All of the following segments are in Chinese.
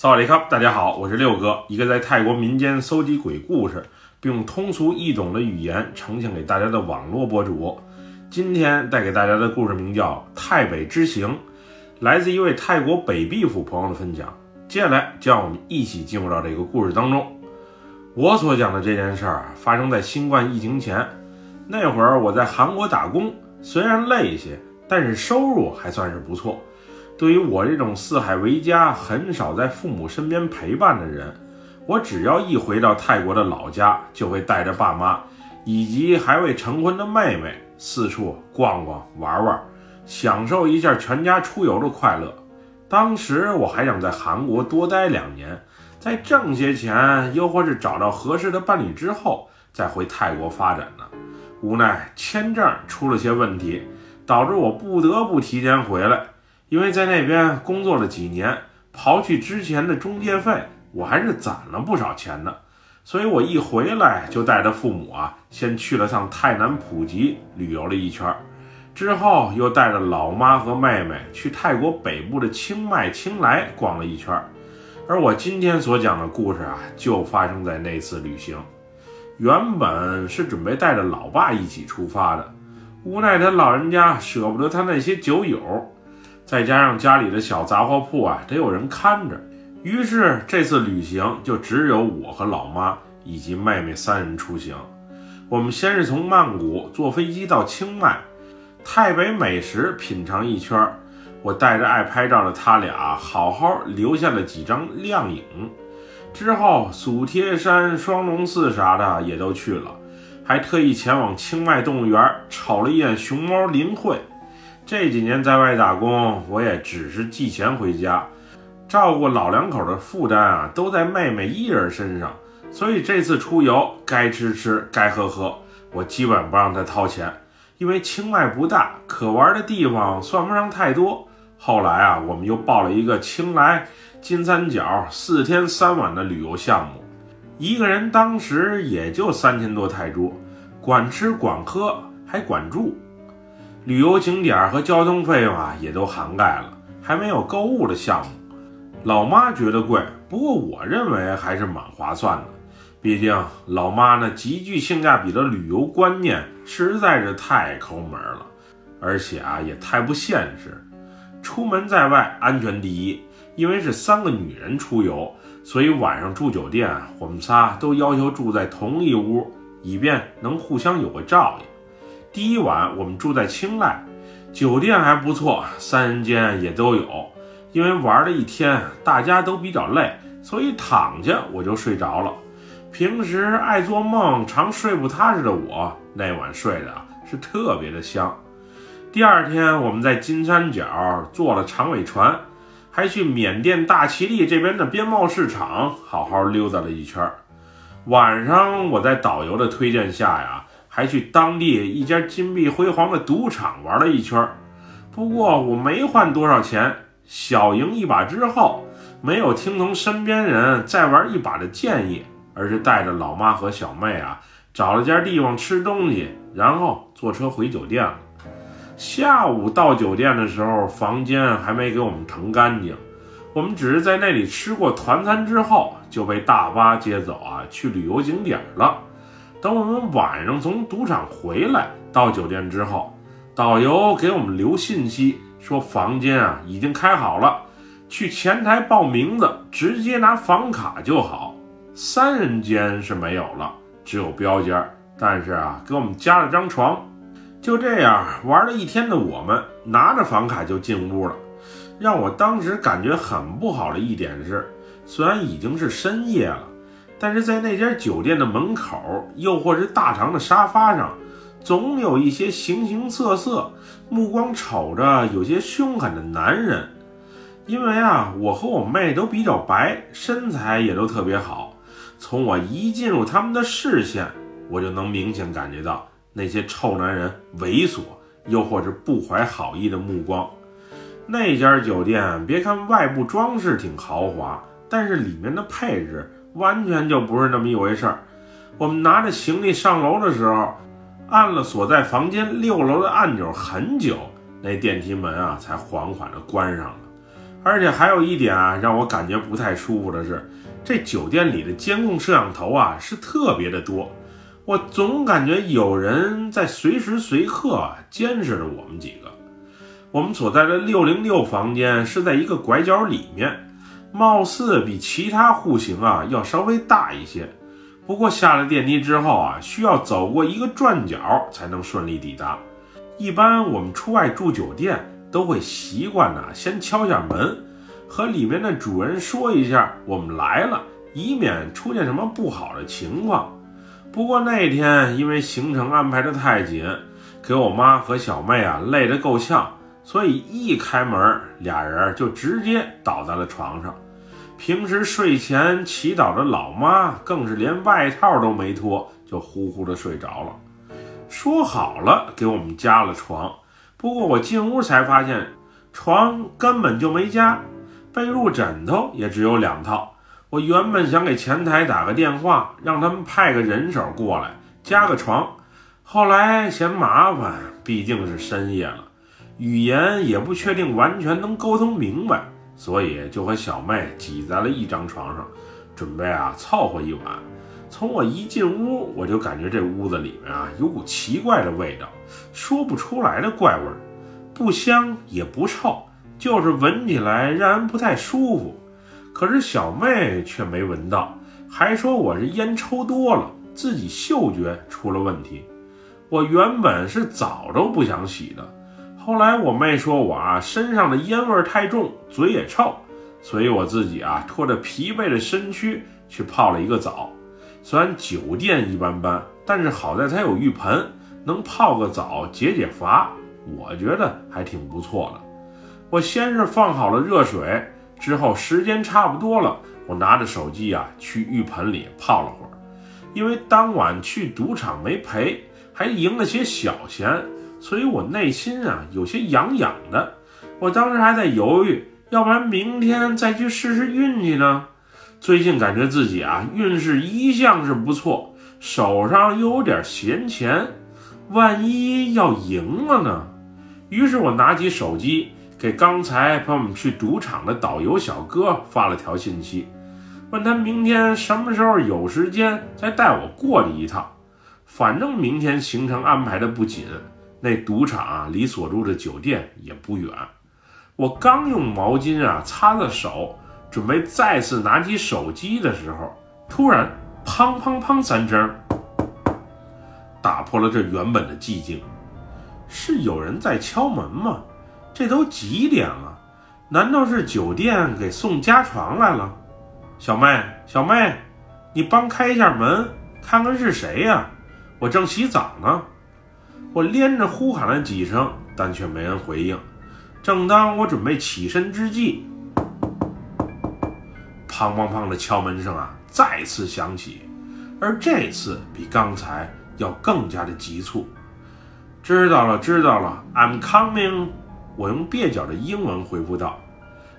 萨瓦迪卡，大家好，我是六哥，一个在泰国民间搜集鬼故事，并用通俗易懂的语言呈现给大家的网络博主。今天带给大家的故事名叫《泰北之行》，来自一位泰国北壁府朋友的分享。接下来，就让我们一起进入到这个故事当中。我所讲的这件事儿发生在新冠疫情前，那会儿我在韩国打工，虽然累一些，但是收入还算是不错。对于我这种四海为家、很少在父母身边陪伴的人，我只要一回到泰国的老家，就会带着爸妈以及还未成婚的妹妹四处逛逛、玩玩，享受一下全家出游的快乐。当时我还想在韩国多待两年，再挣些钱，又或是找到合适的伴侣之后，再回泰国发展呢。无奈签证出了些问题，导致我不得不提前回来。因为在那边工作了几年，刨去之前的中介费，我还是攒了不少钱的。所以我一回来就带着父母啊，先去了趟泰南普吉旅游了一圈。之后又带着老妈和妹妹去泰国北部的清迈、清莱逛了一圈，而我今天所讲的故事啊，就发生在那次旅行。原本是准备带着老爸一起出发的，无奈他老人家舍不得他那些酒友，再加上家里的小杂货铺啊得有人看着，于是这次旅行就只有我和老妈以及妹妹三人出行。我们先是从曼谷坐飞机到清迈。泰北美食品尝一圈，我带着爱拍照的他俩，好好留下了几张靓影。之后，祖贴山、双龙寺啥的也都去了，还特意前往清迈动物园瞅了一眼熊猫林慧。这几年在外打工，我也只是寄钱回家，照顾老两口的负担啊，都在妹妹一人身上。所以这次出游，该吃吃，该喝喝，我基本不让她掏钱。因为清迈不大，可玩的地方算不上太多。后来啊，我们又报了一个清莱金三角四天三晚的旅游项目，一个人当时也就三千多泰铢，管吃管喝还管住，旅游景点和交通费用啊也都涵盖了，还没有购物的项目。老妈觉得贵，不过我认为还是蛮划算的。毕竟老妈那极具性价比的旅游观念实在是太抠门了，而且啊也太不现实。出门在外安全第一，因为是三个女人出游，所以晚上住酒店，我们仨都要求住在同一屋，以便能互相有个照应。第一晚我们住在清迈，酒店还不错，三人间也都有。因为玩了一天，大家都比较累，所以躺下我就睡着了。平时爱做梦、常睡不踏实的我，那晚睡的是特别的香。第二天，我们在金三角坐了长尾船，还去缅甸大其力这边的边贸市场好好溜达了一圈。晚上，我在导游的推荐下呀，还去当地一家金碧辉煌的赌场玩了一圈。不过我没换多少钱，小赢一把之后，没有听从身边人再玩一把的建议。而是带着老妈和小妹啊，找了家地方吃东西，然后坐车回酒店了。下午到酒店的时候，房间还没给我们腾干净，我们只是在那里吃过团餐之后，就被大巴接走啊，去旅游景点了。等我们晚上从赌场回来到酒店之后，导游给我们留信息说房间啊已经开好了，去前台报名字，直接拿房卡就好。三人间是没有了，只有标间。但是啊，给我们加了张床。就这样玩了一天的我们，拿着房卡就进屋了。让我当时感觉很不好的一点是，虽然已经是深夜了，但是在那家酒店的门口，又或是大堂的沙发上，总有一些形形色色、目光瞅着有些凶狠的男人。因为啊，我和我妹都比较白，身材也都特别好。从我一进入他们的视线，我就能明显感觉到那些臭男人猥琐，又或是不怀好意的目光。那家酒店别看外部装饰挺豪华，但是里面的配置完全就不是那么一回事儿。我们拿着行李上楼的时候，按了锁在房间六楼的按钮很久，那电梯门啊才缓缓地关上了。而且还有一点啊，让我感觉不太舒服的是，这酒店里的监控摄像头啊是特别的多，我总感觉有人在随时随刻监视着我们几个。我们所在的六零六房间是在一个拐角里面，貌似比其他户型啊要稍微大一些。不过下了电梯之后啊，需要走过一个转角才能顺利抵达。一般我们出外住酒店都会习惯呢，先敲下门，和里面的主人说一下我们来了，以免出现什么不好的情况。不过那天因为行程安排的太紧，给我妈和小妹啊累得够呛。所以一开门，俩人就直接倒在了床上。平时睡前祈祷的老妈，更是连外套都没脱，就呼呼的睡着了。说好了给我们加了床，不过我进屋才发现，床根本就没加，被褥枕头也只有两套。我原本想给前台打个电话，让他们派个人手过来加个床，后来嫌麻烦，毕竟是深夜了。语言也不确定完全能沟通明白，所以就和小妹挤在了一张床上，准备啊凑合一晚。从我一进屋，我就感觉这屋子里面啊有股奇怪的味道，说不出来的怪味儿，不香也不臭，就是闻起来让人不太舒服。可是小妹却没闻到，还说我是烟抽多了，自己嗅觉出了问题。我原本是早都不想洗的。后来我妹说我啊身上的烟味太重，嘴也臭，所以我自己啊拖着疲惫的身躯去泡了一个澡。虽然酒店一般般，但是好在它有浴盆，能泡个澡解解乏，我觉得还挺不错的。我先是放好了热水，之后时间差不多了，我拿着手机啊去浴盆里泡了会儿，因为当晚去赌场没赔，还赢了些小钱。所以我内心啊有些痒痒的，我当时还在犹豫，要不然明天再去试试运气呢。最近感觉自己啊运势一向是不错，手上又有点闲钱，万一要赢了呢？于是我拿起手机给刚才陪我们去赌场的导游小哥发了条信息，问他明天什么时候有时间再带我过去一趟，反正明天行程安排的不紧。那赌场啊，离所住的酒店也不远。我刚用毛巾啊擦了手，准备再次拿起手机的时候，突然砰砰砰三声，打破了这原本的寂静。是有人在敲门吗？这都几点了？难道是酒店给送家床来了？小妹，小妹，你帮开一下门，看看是谁呀？我正洗澡呢。我连着呼喊了几声，但却没人回应。正当我准备起身之际，砰砰砰的敲门声啊再次响起，而这次比刚才要更加的急促。知道了，知道了，I'm coming。我用蹩脚的英文回复道。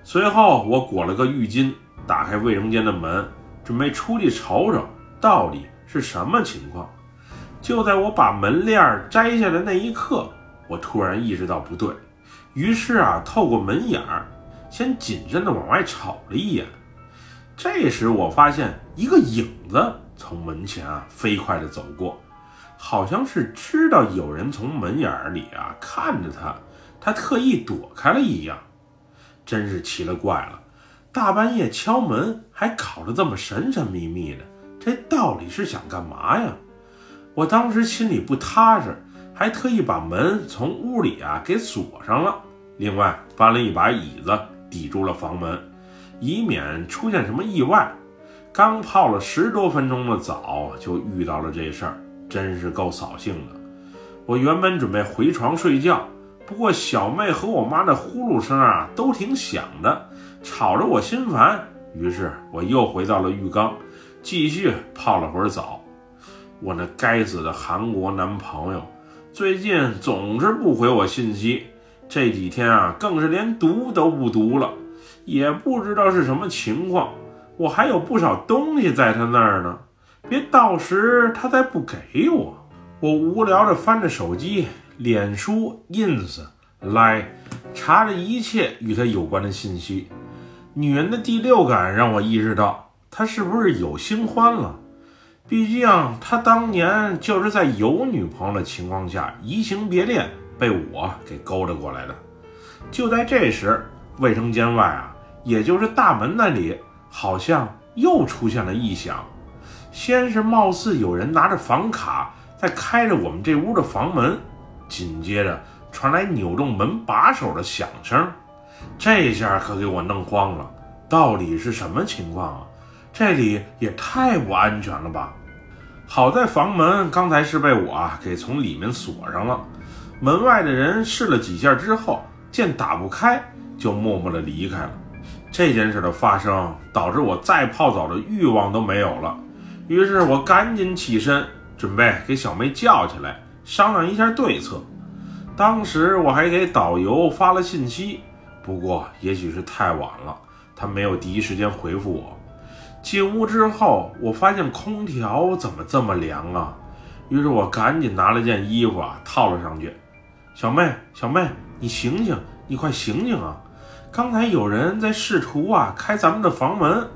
随后，我裹了个浴巾，打开卫生间的门，准备出去瞅瞅到底是什么情况。就在我把门链摘下的那一刻，我突然意识到不对，于是啊，透过门眼儿，先谨慎地往外瞅了一眼。这时我发现一个影子从门前啊飞快地走过，好像是知道有人从门眼儿里啊看着他，他特意躲开了一样。真是奇了怪了，大半夜敲门还搞得这么神神秘秘的，这到底是想干嘛呀？我当时心里不踏实，还特意把门从屋里啊给锁上了。另外搬了一把椅子抵住了房门，以免出现什么意外。刚泡了十多分钟的澡，就遇到了这事儿，真是够扫兴的。我原本准备回床睡觉，不过小妹和我妈的呼噜声啊都挺响的，吵着我心烦。于是我又回到了浴缸，继续泡了会儿澡。我那该死的韩国男朋友，最近总是不回我信息，这几天啊，更是连读都不读了，也不知道是什么情况。我还有不少东西在他那儿呢，别到时他再不给我。我无聊着翻着手机，脸书、ins、来查着一切与他有关的信息，女人的第六感让我意识到，她是不是有新欢了？毕竟他当年就是在有女朋友的情况下移情别恋，被我给勾搭过来的。就在这时，卫生间外啊，也就是大门那里，好像又出现了异响。先是貌似有人拿着房卡在开着我们这屋的房门，紧接着传来扭动门把手的响声。这下可给我弄慌了，到底是什么情况啊？这里也太不安全了吧！好在房门刚才是被我啊给从里面锁上了，门外的人试了几下之后，见打不开，就默默地离开了。这件事的发生导致我再泡澡的欲望都没有了，于是我赶紧起身，准备给小妹叫起来，商量一下对策。当时我还给导游发了信息。不过，也许是太晚了，他没有第一时间回复我。进屋之后，我发现空调怎么这么凉啊？于是我赶紧拿了件衣服啊套了上去。小妹，小妹，你醒醒，你快醒醒啊！刚才有人在试图啊开咱们的房门。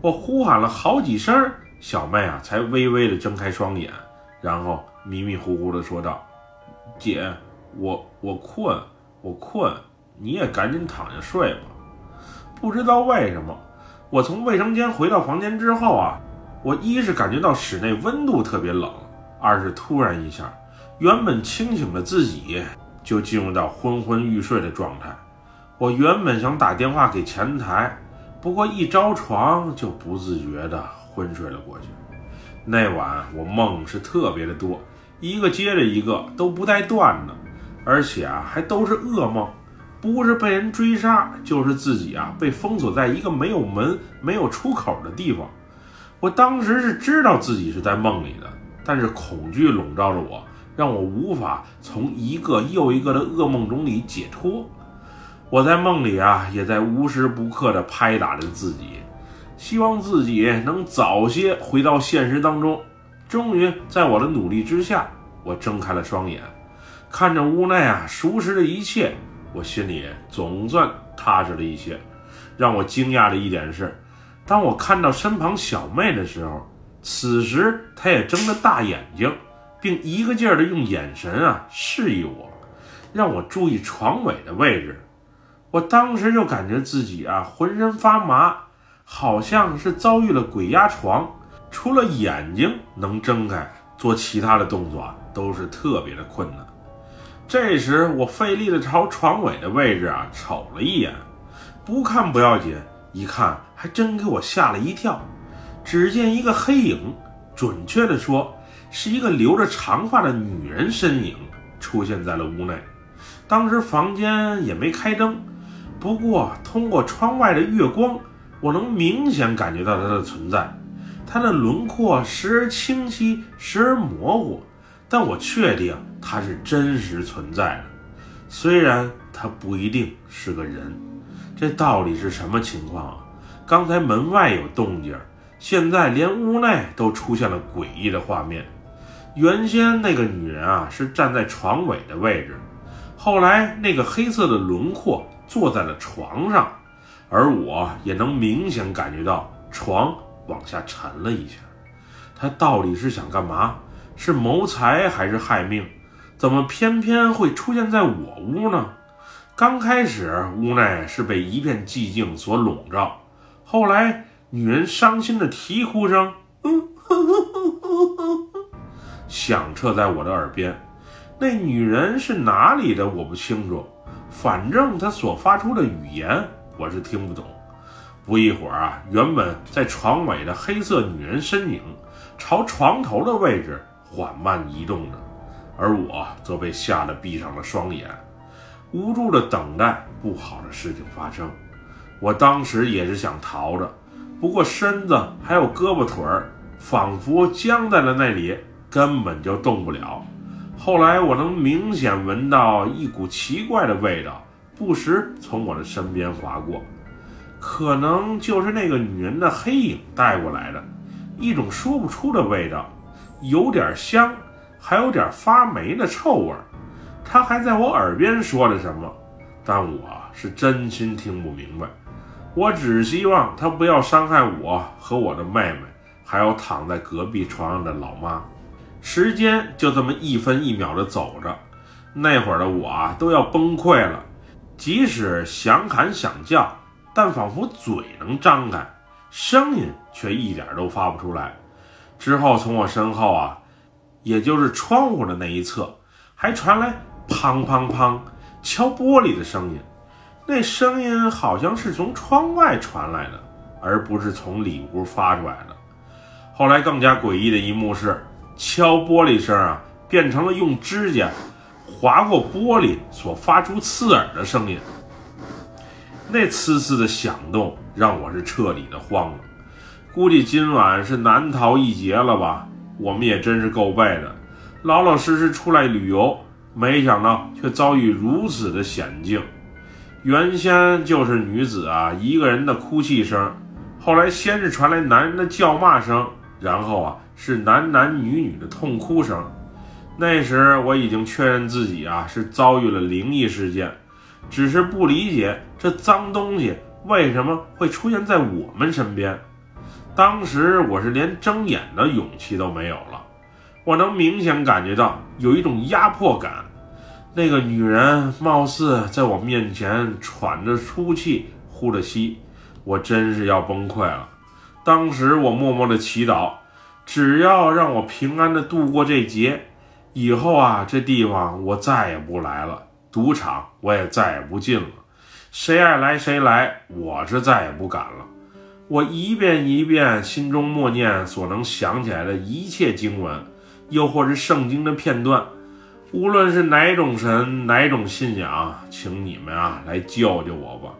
我呼喊了好几声，小妹啊才微微的睁开双眼，然后迷迷糊糊的说道：“姐，我我困，我困。”你也赶紧躺下睡吧。不知道为什么，我从卫生间回到房间之后啊，我一是感觉到室内温度特别冷，二是突然一下，原本清醒的自己就进入到昏昏欲睡的状态。我原本想打电话给前台，不过一着床就不自觉的昏睡了过去。那晚我梦是特别的多，一个接着一个都不带断的，而且啊还都是噩梦。不是被人追杀，就是自己啊被封锁在一个没有门、没有出口的地方。我当时是知道自己是在梦里的，但是恐惧笼罩着我，让我无法从一个又一个的噩梦中里解脱。我在梦里啊，也在无时不刻地拍打着自己，希望自己能早些回到现实当中。终于，在我的努力之下，我睁开了双眼，看着屋内啊熟识的一切。我心里总算踏实了一些。让我惊讶的一点是，当我看到身旁小妹的时候，此时她也睁着大眼睛，并一个劲儿的用眼神啊示意我，让我注意床尾的位置。我当时就感觉自己啊浑身发麻，好像是遭遇了鬼压床，除了眼睛能睁开，做其他的动作啊都是特别的困难。这时，我费力地朝床尾的位置啊瞅了一眼，不看不要紧，一看还真给我吓了一跳。只见一个黑影，准确地说，是一个留着长发的女人身影出现在了屋内。当时房间也没开灯，不过通过窗外的月光，我能明显感觉到她的存在。她的轮廓时而清晰，时而模糊。但我确定他是真实存在的，虽然他不一定是个人。这到底是什么情况啊？刚才门外有动静，现在连屋内都出现了诡异的画面。原先那个女人啊是站在床尾的位置，后来那个黑色的轮廓坐在了床上，而我也能明显感觉到床往下沉了一下。他到底是想干嘛？是谋财还是害命？怎么偏偏会出现在我屋呢？刚开始屋内是被一片寂静所笼罩，后来女人伤心的啼哭声，响彻在我的耳边。那女人是哪里的？我不清楚，反正她所发出的语言我是听不懂。不一会儿啊，原本在床尾的黑色女人身影朝床头的位置。缓慢移动着，而我则被吓得闭上了双眼，无助地等待不好的事情发生。我当时也是想逃着，不过身子还有胳膊腿儿仿佛僵在了那里，根本就动不了。后来我能明显闻到一股奇怪的味道，不时从我的身边划过，可能就是那个女人的黑影带过来的，一种说不出的味道。有点香，还有点发霉的臭味儿。他还在我耳边说了什么，但我是真心听不明白。我只希望他不要伤害我和我的妹妹，还有躺在隔壁床上的老妈。时间就这么一分一秒的走着，那会儿的我都要崩溃了，即使想喊想叫，但仿佛嘴能张开，声音却一点都发不出来。之后从我身后啊，也就是窗户的那一侧，还传来砰砰砰敲玻璃的声音。那声音好像是从窗外传来的，而不是从里屋发出来的。后来更加诡异的一幕是，敲玻璃声啊，变成了用指甲划过玻璃所发出刺耳的声音。那呲呲的响动让我是彻底的慌了。估计今晚是难逃一劫了吧？我们也真是够背的，老老实实出来旅游，没想到却遭遇如此的险境。原先就是女子啊一个人的哭泣声，后来先是传来男人的叫骂声，然后啊是男男女女的痛哭声。那时我已经确认自己啊是遭遇了灵异事件，只是不理解这脏东西为什么会出现在我们身边。当时我是连睁眼的勇气都没有了，我能明显感觉到有一种压迫感。那个女人貌似在我面前喘着粗气，呼着吸，我真是要崩溃了。当时我默默的祈祷，只要让我平安的度过这劫，以后啊，这地方我再也不来了，赌场我也再也不进了，谁爱来谁来，我是再也不敢了。我一遍一遍心中默念所能想起来的一切经文，又或是圣经的片段。无论是哪种神，哪种信仰，请你们啊来救救我吧！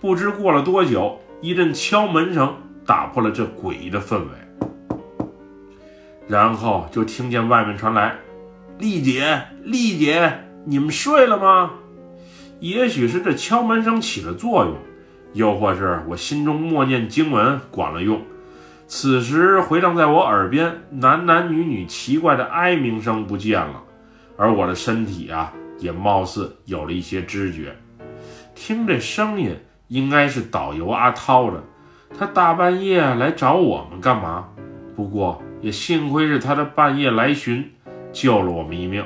不知过了多久，一阵敲门声打破了这诡异的氛围，然后就听见外面传来：“丽姐，丽姐，你们睡了吗？”也许是这敲门声起了作用，又或是我心中默念经文管了用。此时回荡在我耳边，男男女女奇怪的哀鸣声不见了。而我的身体啊，也貌似有了一些知觉。听这声音，应该是导游阿涛的。他大半夜来找我们干嘛？不过也幸亏是他的半夜来寻，救了我们一命。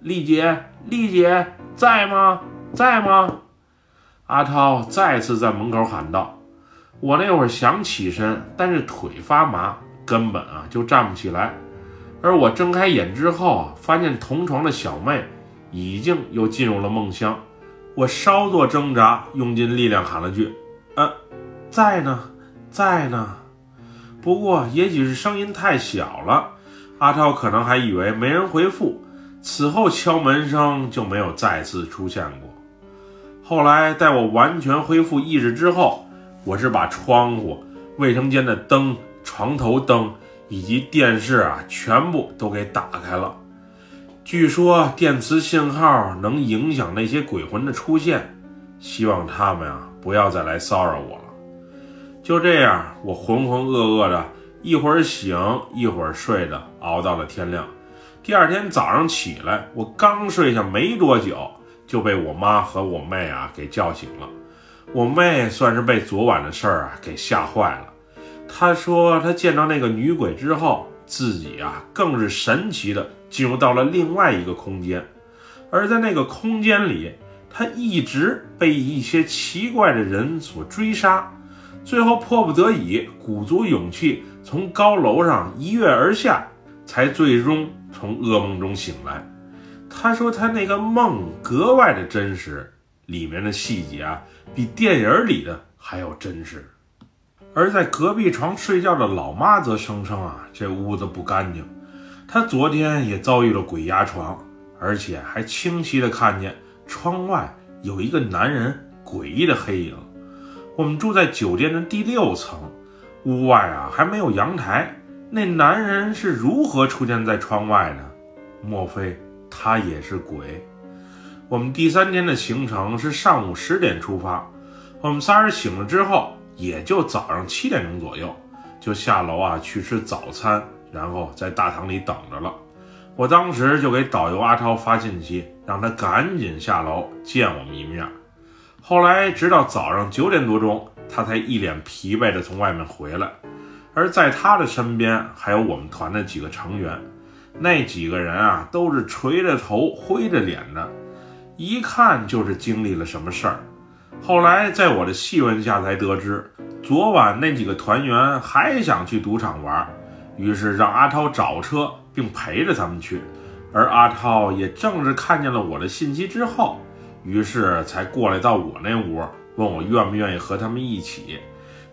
丽姐，丽姐在吗？在吗？阿涛再次在门口喊道。我那会儿想起身，但是腿发麻，根本啊就站不起来。而我睁开眼之后啊，发现同床的小妹已经又进入了梦乡。我稍作挣扎，用尽力量喊了句：“呃，在呢，在呢。”不过也许是声音太小了，阿涛可能还以为没人回复。此后敲门声就没有再次出现过。后来待我完全恢复意识之后，我是把窗户、卫生间的灯、床头灯。以及电视啊，全部都给打开了。据说电磁信号能影响那些鬼魂的出现，希望他们啊不要再来骚扰我了。就这样，我浑浑噩噩的，一会儿醒，一会儿睡的，熬到了天亮。第二天早上起来，我刚睡下没多久，就被我妈和我妹啊给叫醒了。我妹算是被昨晚的事儿啊给吓坏了。她说，她见到那个女鬼之后，自己啊更是神奇的进入到了另外一个空间，而在那个空间里，他一直被一些奇怪的人所追杀，最后迫不得已，鼓足勇气从高楼上一跃而下，才最终从噩梦中醒来。他说，他那个梦格外的真实，里面的细节啊，比电影里的还要真实。而在隔壁床睡觉的老妈则声称啊，这屋子不干净。她昨天也遭遇了鬼压床，而且还清晰的看见窗外有一个男人诡异的黑影。我们住在酒店的第六层，屋外啊还没有阳台，那男人是如何出现在窗外的？莫非他也是鬼？我们第三天的行程是上午十点出发，我们仨人醒了之后。也就早上七点钟左右，就下楼啊去吃早餐，然后在大堂里等着了。我当时就给导游阿超发信息，让他赶紧下楼见我们一面。后来直到早上九点多钟，他才一脸疲惫地从外面回来。而在他的身边还有我们团的几个成员，那几个人啊都是垂着头、灰着脸的，一看就是经历了什么事儿。后来在我的细问下才得知，昨晚那几个团员还想去赌场玩，于是让阿涛找车并陪着他们去。而阿涛也正是看见了我的信息之后，于是才过来到我那屋，问我愿不愿意和他们一起。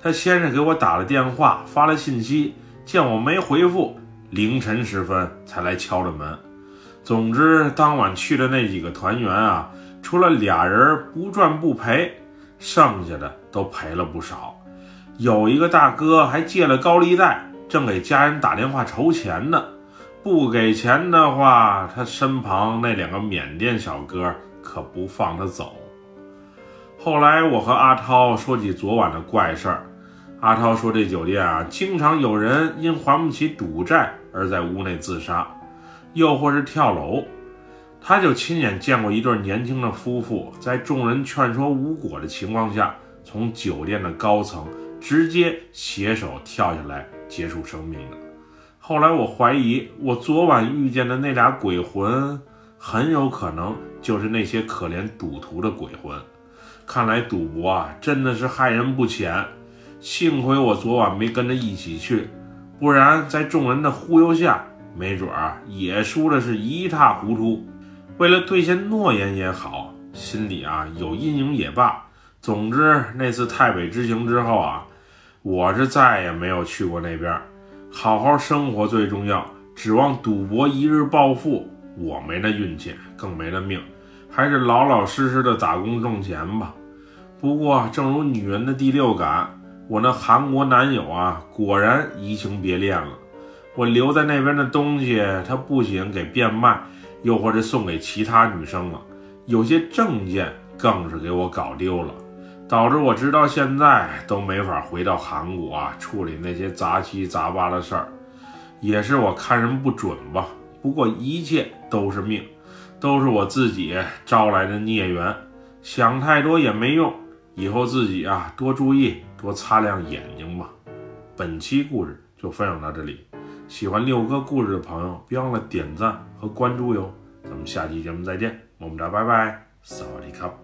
他先是给我打了电话，发了信息，见我没回复，凌晨时分才来敲着门。总之，当晚去的那几个团员啊，除了俩人不赚不赔，剩下的都赔了不少。有一个大哥还借了高利贷，正给家人打电话筹钱呢。不给钱的话，他身旁那两个缅甸小哥可不放他走。后来我和阿涛说起昨晚的怪事儿。阿涛说：“这酒店啊，经常有人因还不起赌债而在屋内自杀，又或是跳楼。他就亲眼见过一对年轻的夫妇，在众人劝说无果的情况下，从酒店的高层直接携手跳下来结束生命的。后来我怀疑，我昨晚遇见的那俩鬼魂，很有可能就是那些可怜赌徒的鬼魂。看来赌博啊，真的是害人不浅。”幸亏我昨晚没跟着一起去，不然在众人的忽悠下，没准儿也输的是一塌糊涂。为了兑现诺言也好，心里啊有阴影也罢，总之那次太北之行之后啊，我是再也没有去过那边。好好生活最重要，指望赌博一日暴富，我没那运气，更没那命，还是老老实实的打工挣钱吧。不过，正如女人的第六感。我那韩国男友啊，果然移情别恋了。我留在那边的东西，他不仅给变卖，又或者送给其他女生了。有些证件更是给我搞丢了，导致我直到现在都没法回到韩国啊，处理那些杂七杂八的事儿。也是我看人不准吧。不过一切都是命，都是我自己招来的孽缘。想太多也没用，以后自己啊多注意。多擦亮眼睛吧。本期故事就分享到这里，喜欢六哥故事的朋友，别忘了点赞和关注哟。咱们下期节目再见，么么哒拜拜，萨瓦迪卡。